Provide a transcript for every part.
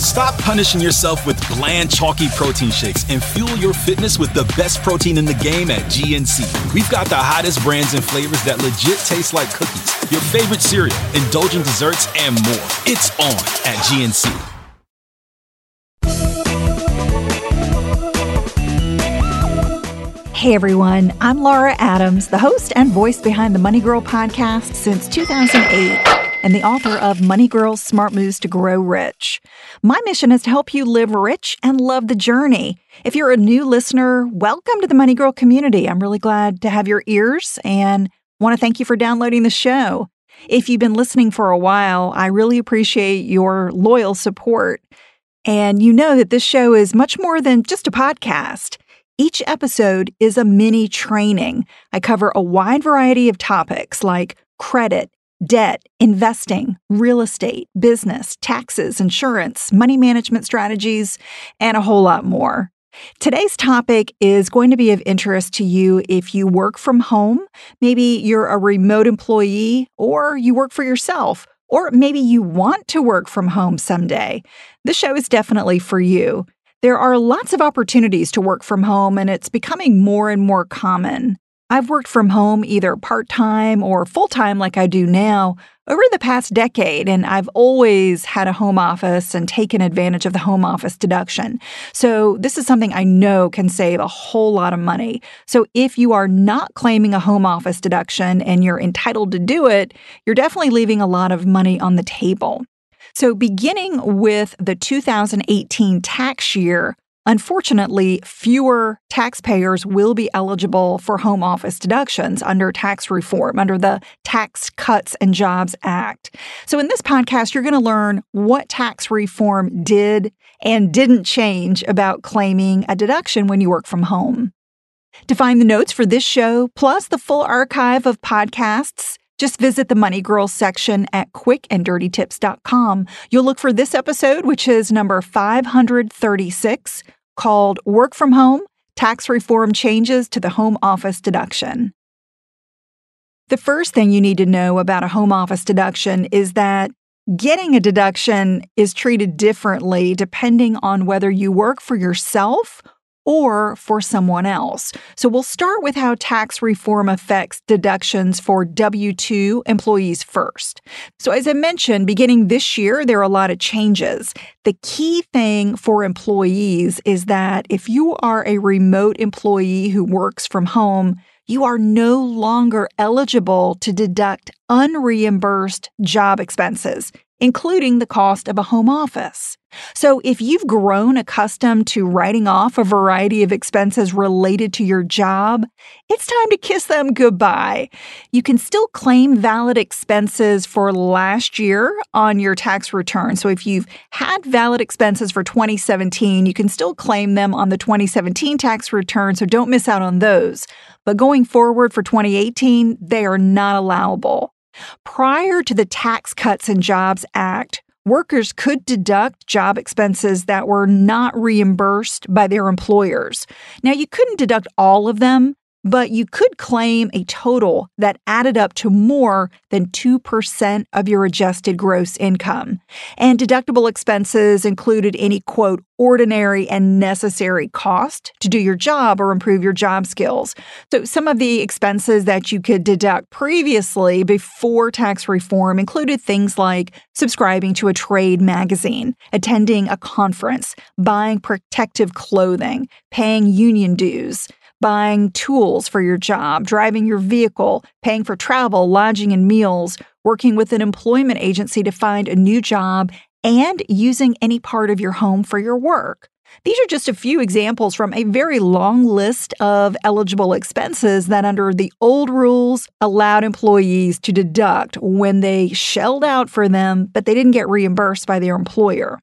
Stop punishing yourself with bland, chalky protein shakes and fuel your fitness with the best protein in the game at GNC. We've got the hottest brands and flavors that legit taste like cookies, your favorite cereal, indulgent desserts, and more. It's on at GNC. Hey everyone, I'm Laura Adams, the host and voice behind the Money Girl podcast since 2008 and the author of Money Girls Smart Moves to Grow Rich. My mission is to help you live rich and love the journey. If you're a new listener, welcome to the Money Girl community. I'm really glad to have your ears and want to thank you for downloading the show. If you've been listening for a while, I really appreciate your loyal support. And you know that this show is much more than just a podcast. Each episode is a mini training. I cover a wide variety of topics like credit, debt, investing, real estate, business, taxes, insurance, money management strategies, and a whole lot more. Today's topic is going to be of interest to you if you work from home. Maybe you're a remote employee or you work for yourself, or maybe you want to work from home someday. This show is definitely for you. There are lots of opportunities to work from home, and it's becoming more and more common. I've worked from home either part time or full time, like I do now, over the past decade, and I've always had a home office and taken advantage of the home office deduction. So, this is something I know can save a whole lot of money. So, if you are not claiming a home office deduction and you're entitled to do it, you're definitely leaving a lot of money on the table. So, beginning with the 2018 tax year, Unfortunately, fewer taxpayers will be eligible for home office deductions under tax reform, under the Tax Cuts and Jobs Act. So, in this podcast, you're going to learn what tax reform did and didn't change about claiming a deduction when you work from home. To find the notes for this show, plus the full archive of podcasts, just visit the Money Girls section at quickanddirtytips.com. You'll look for this episode, which is number 536, called Work from Home Tax Reform Changes to the Home Office Deduction. The first thing you need to know about a home office deduction is that getting a deduction is treated differently depending on whether you work for yourself or for someone else. So we'll start with how tax reform affects deductions for W 2 employees first. So, as I mentioned, beginning this year, there are a lot of changes. The key thing for employees is that if you are a remote employee who works from home, you are no longer eligible to deduct unreimbursed job expenses, including the cost of a home office. So, if you've grown accustomed to writing off a variety of expenses related to your job, it's time to kiss them goodbye. You can still claim valid expenses for last year on your tax return. So, if you've had valid expenses for 2017, you can still claim them on the 2017 tax return. So, don't miss out on those. But going forward for 2018, they are not allowable. Prior to the Tax Cuts and Jobs Act, workers could deduct job expenses that were not reimbursed by their employers. Now, you couldn't deduct all of them, but you could claim a total that added up to more than 2% of your adjusted gross income. And deductible expenses included any quote, ordinary and necessary cost to do your job or improve your job skills. So, some of the expenses that you could deduct previously before tax reform included things like subscribing to a trade magazine, attending a conference, buying protective clothing, paying union dues buying tools for your job, driving your vehicle, paying for travel, lodging, and meals, working with an employment agency to find a new job, and using any part of your home for your work. These are just a few examples from a very long list of eligible expenses that, under the old rules, allowed employees to deduct when they shelled out for them, but they didn't get reimbursed by their employer.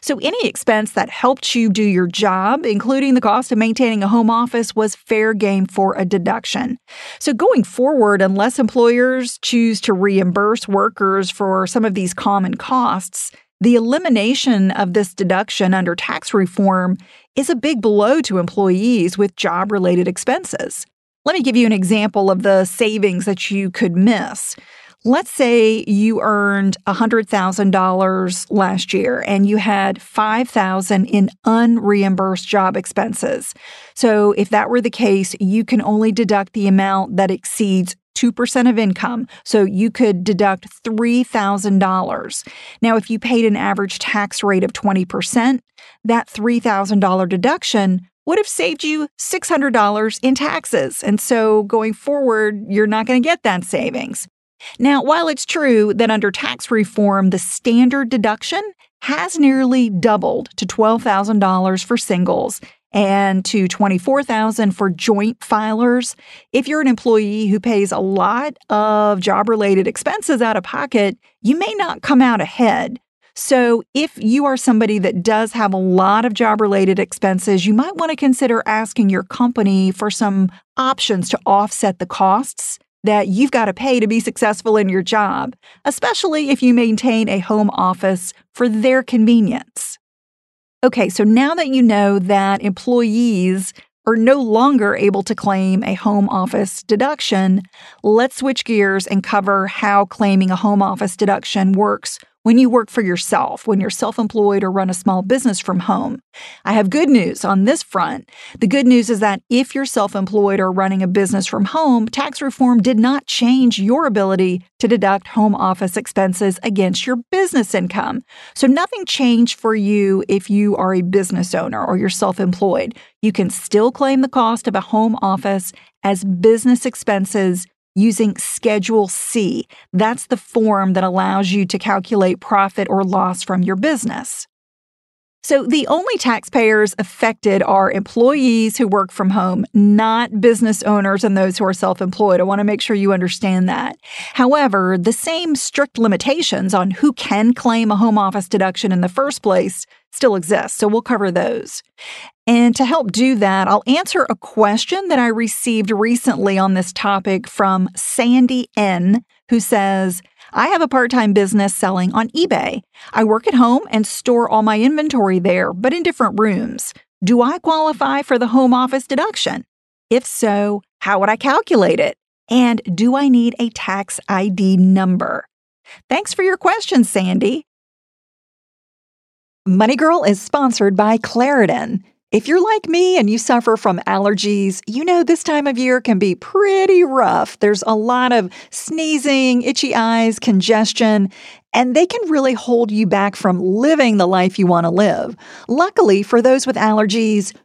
So, any expense that helped you do your job, including the cost of maintaining a home office, was fair game for a deduction. So, going forward, unless employers choose to reimburse workers for some of these common costs, the elimination of this deduction under tax reform is a big blow to employees with job related expenses. Let me give you an example of the savings that you could miss. Let's say you earned $100,000 last year and you had 5,000 in unreimbursed job expenses. So if that were the case, you can only deduct the amount that exceeds 2% of income. So you could deduct $3,000. Now, if you paid an average tax rate of 20%, that $3,000 deduction would have saved you $600 in taxes. And so going forward, you're not going to get that savings. Now, while it's true that under tax reform, the standard deduction has nearly doubled to $12,000 for singles and to 24,000 for joint filers. If you're an employee who pays a lot of job-related expenses out of pocket, you may not come out ahead. So, if you are somebody that does have a lot of job related expenses, you might want to consider asking your company for some options to offset the costs that you've got to pay to be successful in your job, especially if you maintain a home office for their convenience. Okay, so now that you know that employees are no longer able to claim a home office deduction, let's switch gears and cover how claiming a home office deduction works when you work for yourself, when you're self employed or run a small business from home. I have good news on this front. The good news is that if you're self employed or running a business from home, tax reform did not change your ability to deduct home office expenses against your business income. So nothing changed for you if you are a business owner or you're self employed. You can still claim the cost of a home office as business expenses using Schedule C. That's the form that allows you to calculate profit or loss from your business. So, the only taxpayers affected are employees who work from home, not business owners and those who are self employed. I want to make sure you understand that. However, the same strict limitations on who can claim a home office deduction in the first place still exist. So, we'll cover those. And to help do that, I'll answer a question that I received recently on this topic from Sandy N, who says, I have a part time business selling on eBay. I work at home and store all my inventory there, but in different rooms. Do I qualify for the home office deduction? If so, how would I calculate it? And do I need a tax ID number? Thanks for your question, Sandy. Money Girl is sponsored by Claritin. If you're like me and you suffer from allergies, you know this time of year can be pretty rough. There's a lot of sneezing, itchy eyes, congestion, and they can really hold you back from living the life you want to live. Luckily, for those with allergies,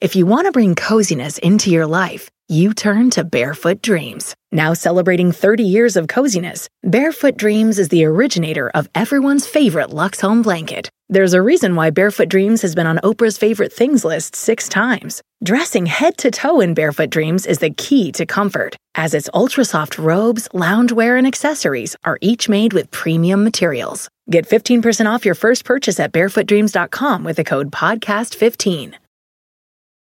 If you want to bring coziness into your life, you turn to Barefoot Dreams. Now celebrating 30 years of coziness, Barefoot Dreams is the originator of everyone's favorite Lux Home blanket. There's a reason why Barefoot Dreams has been on Oprah's favorite things list six times. Dressing head to toe in Barefoot Dreams is the key to comfort, as its ultra soft robes, loungewear, and accessories are each made with premium materials. Get 15% off your first purchase at barefootdreams.com with the code PODCAST15.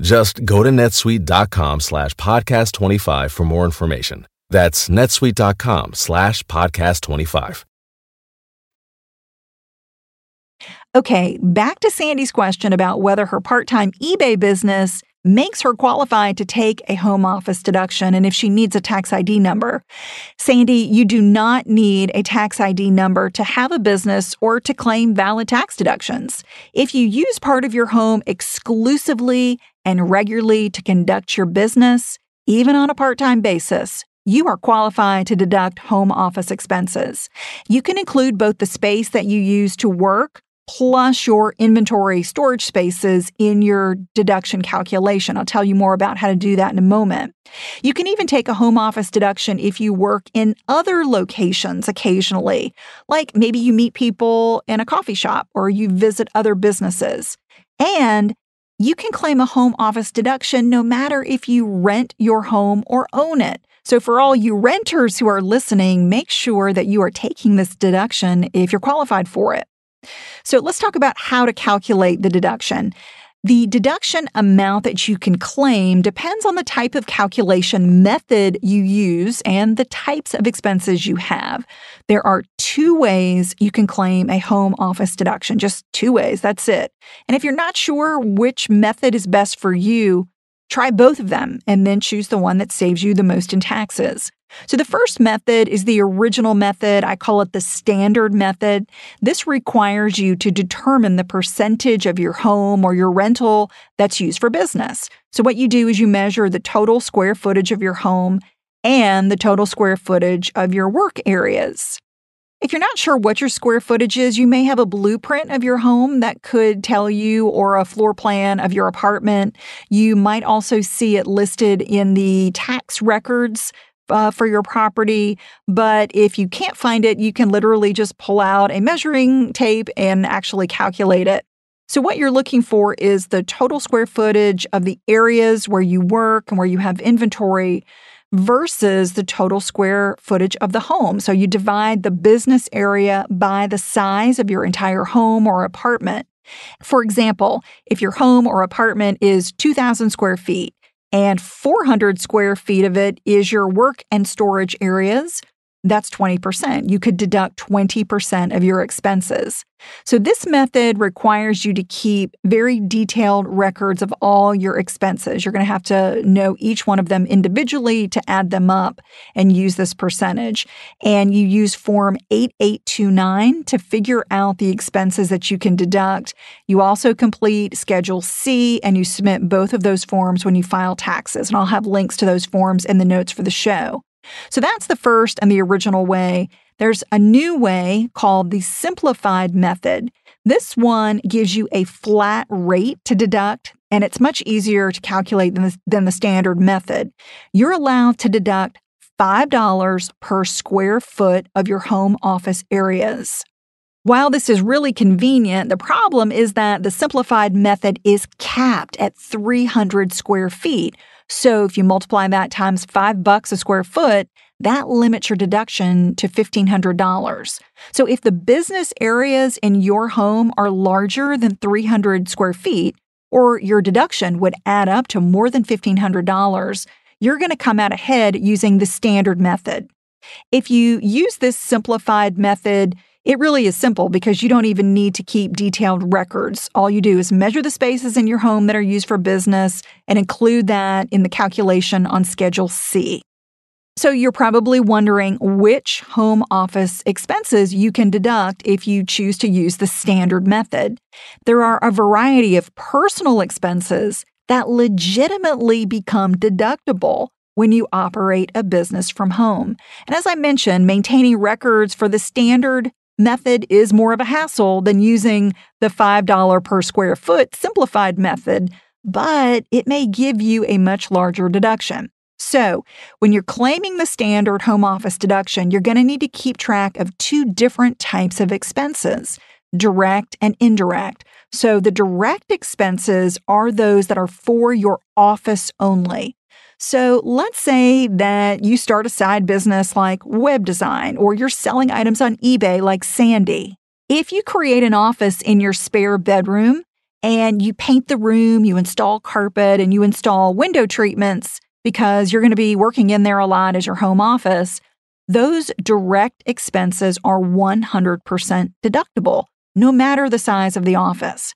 Just go to netsuite.com slash podcast 25 for more information. That's netsuite.com slash podcast 25. Okay, back to Sandy's question about whether her part time eBay business makes her qualified to take a home office deduction and if she needs a tax ID number. Sandy, you do not need a tax ID number to have a business or to claim valid tax deductions. If you use part of your home exclusively and regularly to conduct your business, even on a part time basis, you are qualified to deduct home office expenses. You can include both the space that you use to work plus your inventory storage spaces in your deduction calculation. I'll tell you more about how to do that in a moment. You can even take a home office deduction if you work in other locations occasionally, like maybe you meet people in a coffee shop or you visit other businesses. And you can claim a home office deduction no matter if you rent your home or own it. So, for all you renters who are listening, make sure that you are taking this deduction if you're qualified for it. So let's talk about how to calculate the deduction. The deduction amount that you can claim depends on the type of calculation method you use and the types of expenses you have. There are two ways you can claim a home office deduction, just two ways, that's it. And if you're not sure which method is best for you, try both of them and then choose the one that saves you the most in taxes. So, the first method is the original method. I call it the standard method. This requires you to determine the percentage of your home or your rental that's used for business. So, what you do is you measure the total square footage of your home and the total square footage of your work areas. If you're not sure what your square footage is, you may have a blueprint of your home that could tell you, or a floor plan of your apartment. You might also see it listed in the tax records uh, for your property. But if you can't find it, you can literally just pull out a measuring tape and actually calculate it. So, what you're looking for is the total square footage of the areas where you work and where you have inventory versus the total square footage of the home. So, you divide the business area by the size of your entire home or apartment. For example, if your home or apartment is 2,000 square feet, and 400 square feet of it is your work and storage areas that's 20%. You could deduct 20% of your expenses. So, this method requires you to keep very detailed records of all your expenses. You're going to have to know each one of them individually to add them up and use this percentage. And you use Form 8829 to figure out the expenses that you can deduct. You also complete Schedule C and you submit both of those forms when you file taxes. And I'll have links to those forms in the notes for the show. So that's the first and the original way. There's a new way called the simplified method. This one gives you a flat rate to deduct, and it's much easier to calculate than the, than the standard method. You're allowed to deduct $5 per square foot of your home office areas. While this is really convenient, the problem is that the simplified method is capped at 300 square feet, so if you multiply that times five bucks a square foot, that limits your deduction to $1,500. So if the business areas in your home are larger than 300 square feet, or your deduction would add up to more than $1,500, you're going to come out ahead using the standard method. If you use this simplified method, it really is simple because you don't even need to keep detailed records. All you do is measure the spaces in your home that are used for business and include that in the calculation on Schedule C. So you're probably wondering which home office expenses you can deduct if you choose to use the standard method. There are a variety of personal expenses that legitimately become deductible when you operate a business from home. And as I mentioned, maintaining records for the standard method is more of a hassle than using the $5 per square foot simplified method, but it may give you a much larger deduction. So, when you're claiming the standard home office deduction, you're going to need to keep track of two different types of expenses direct and indirect. So, the direct expenses are those that are for your office only. So, let's say that you start a side business like web design, or you're selling items on eBay like Sandy. If you create an office in your spare bedroom and you paint the room, you install carpet, and you install window treatments, because you're going to be working in there a lot as your home office, those direct expenses are 100% deductible, no matter the size of the office.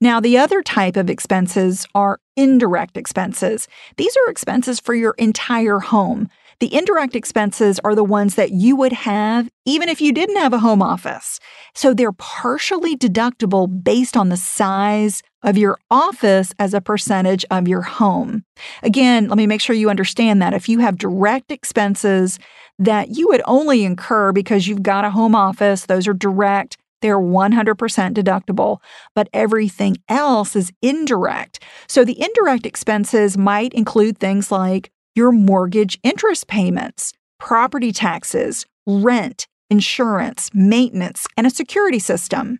Now, the other type of expenses are indirect expenses. These are expenses for your entire home. The indirect expenses are the ones that you would have even if you didn't have a home office. So they're partially deductible based on the size of your office as a percentage of your home. Again, let me make sure you understand that. If you have direct expenses that you would only incur because you've got a home office, those are direct. They're 100% deductible, but everything else is indirect. So the indirect expenses might include things like your mortgage interest payments, property taxes, rent, insurance, maintenance, and a security system.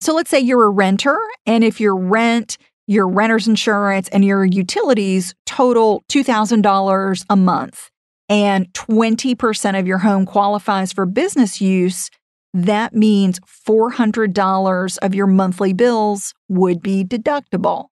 So let's say you're a renter, and if your rent, your renter's insurance, and your utilities total $2,000 a month, and 20% of your home qualifies for business use, that means $400 of your monthly bills would be deductible.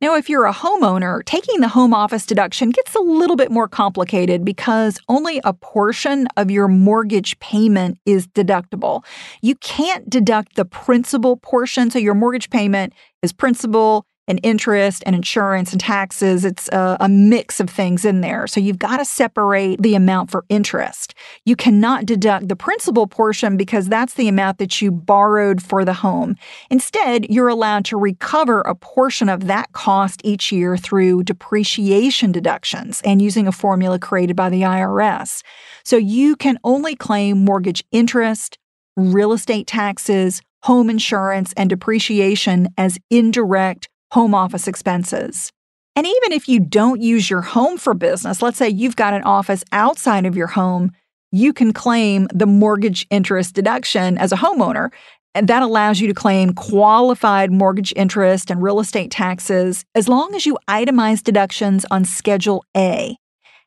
Now, if you're a homeowner, taking the home office deduction gets a little bit more complicated because only a portion of your mortgage payment is deductible. You can't deduct the principal portion, so your mortgage payment is principal and interest and insurance and taxes. It's a, a, mix of things in there. So you've got to separate the amount for interest. You cannot deduct the principal portion because that's the amount that you borrowed for the home. Instead, you're allowed to recover a portion of that cost each year through depreciation deductions and using a formula created by the IRS. So you can only claim mortgage interest, real estate taxes, home insurance, and depreciation as indirect home office expenses. And even if you don't use your home for business, let's say you've got an office outside of your home, you can claim the mortgage interest deduction as a homeowner. And that allows you to claim qualified mortgage interest and real estate taxes as long as you itemize deductions on Schedule A.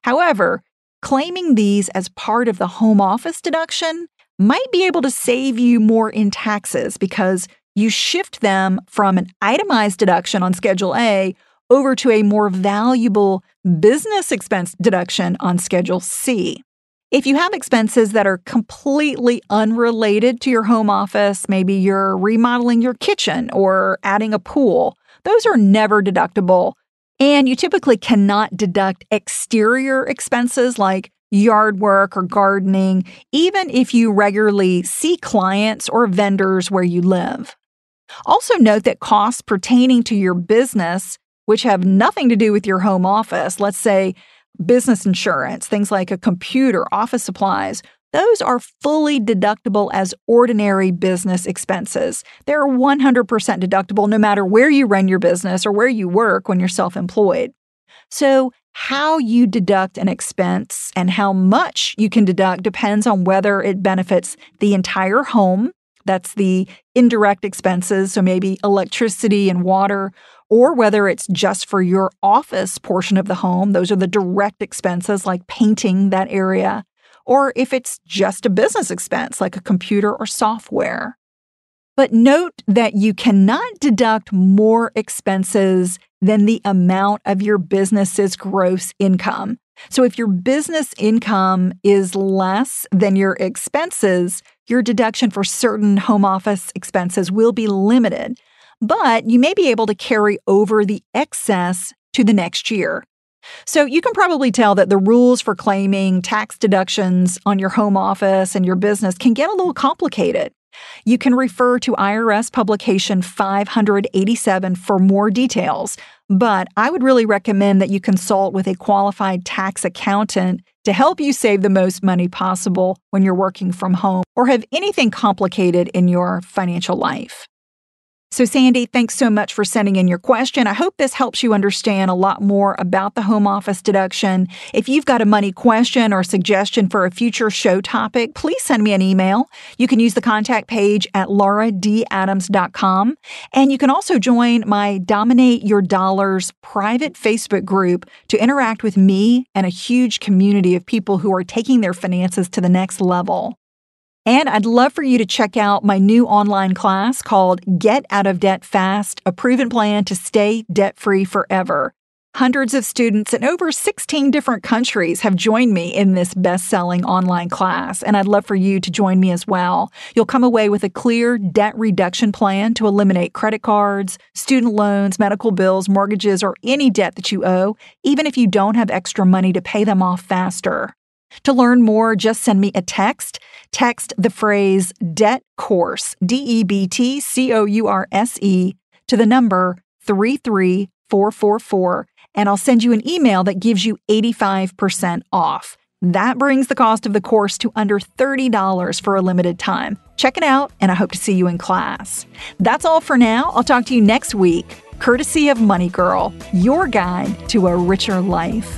However, claiming these as part of the home office deduction might be able to save you more in taxes because you shift them from an itemized deduction on Schedule A over to a more valuable business expense deduction on Schedule C. If you have expenses that are completely unrelated to your home office, maybe you're remodeling your kitchen or adding a pool, those are never deductible. And you typically cannot deduct exterior expenses like yard work or gardening, even if you regularly see clients or vendors where you live. Also, note that costs pertaining to your business, which have nothing to do with your home office, let's say business insurance, things like a computer, office supplies, those are fully deductible as ordinary business expenses. They're 100% deductible no matter where you run your business or where you work when you're self employed. So, how you deduct an expense and how much you can deduct depends on whether it benefits the entire home that's the indirect expenses, so maybe electricity and water, or whether it's just for your office portion of the home. Those are the direct expenses like painting that area. Or if it's just a business expense like a computer or software. But note that you cannot deduct more expenses than the amount of your business's gross income. So if your business income is less than your expenses, your deduction for certain home office expenses will be limited, but you may be able to carry over the excess to the next year. So you can probably tell that the rules for claiming tax deductions on your home office and your business can get a little complicated. You can refer to IRS publication 587 for more details, but I would really recommend that you consult with a qualified tax accountant to help you save the most money possible when you're working from home or have anything complicated in your financial life. So, Sandy, thanks so much for sending in your question. I hope this helps you understand a lot more about the home office deduction. If you've got a money question or suggestion for a future show topic, please send me an email. You can use the contact page at lauradadams.com. And you can also join my Dominate Your Dollars private Facebook group to interact with me and a huge community of people who are taking their finances to the next level. And I'd love for you to check out my new online class called Get Out of Debt Fast A Proven Plan to Stay Debt Free Forever. Hundreds of students in over 16 different countries have joined me in this best selling online class, and I'd love for you to join me as well. You'll come away with a clear debt reduction plan to eliminate credit cards, student loans, medical bills, mortgages, or any debt that you owe, even if you don't have extra money to pay them off faster. To learn more, just send me a text. Text the phrase debt course, D E B T C O U R S E, to the number 33444, and I'll send you an email that gives you 85% off. That brings the cost of the course to under $30 for a limited time. Check it out, and I hope to see you in class. That's all for now. I'll talk to you next week, courtesy of Money Girl, your guide to a richer life.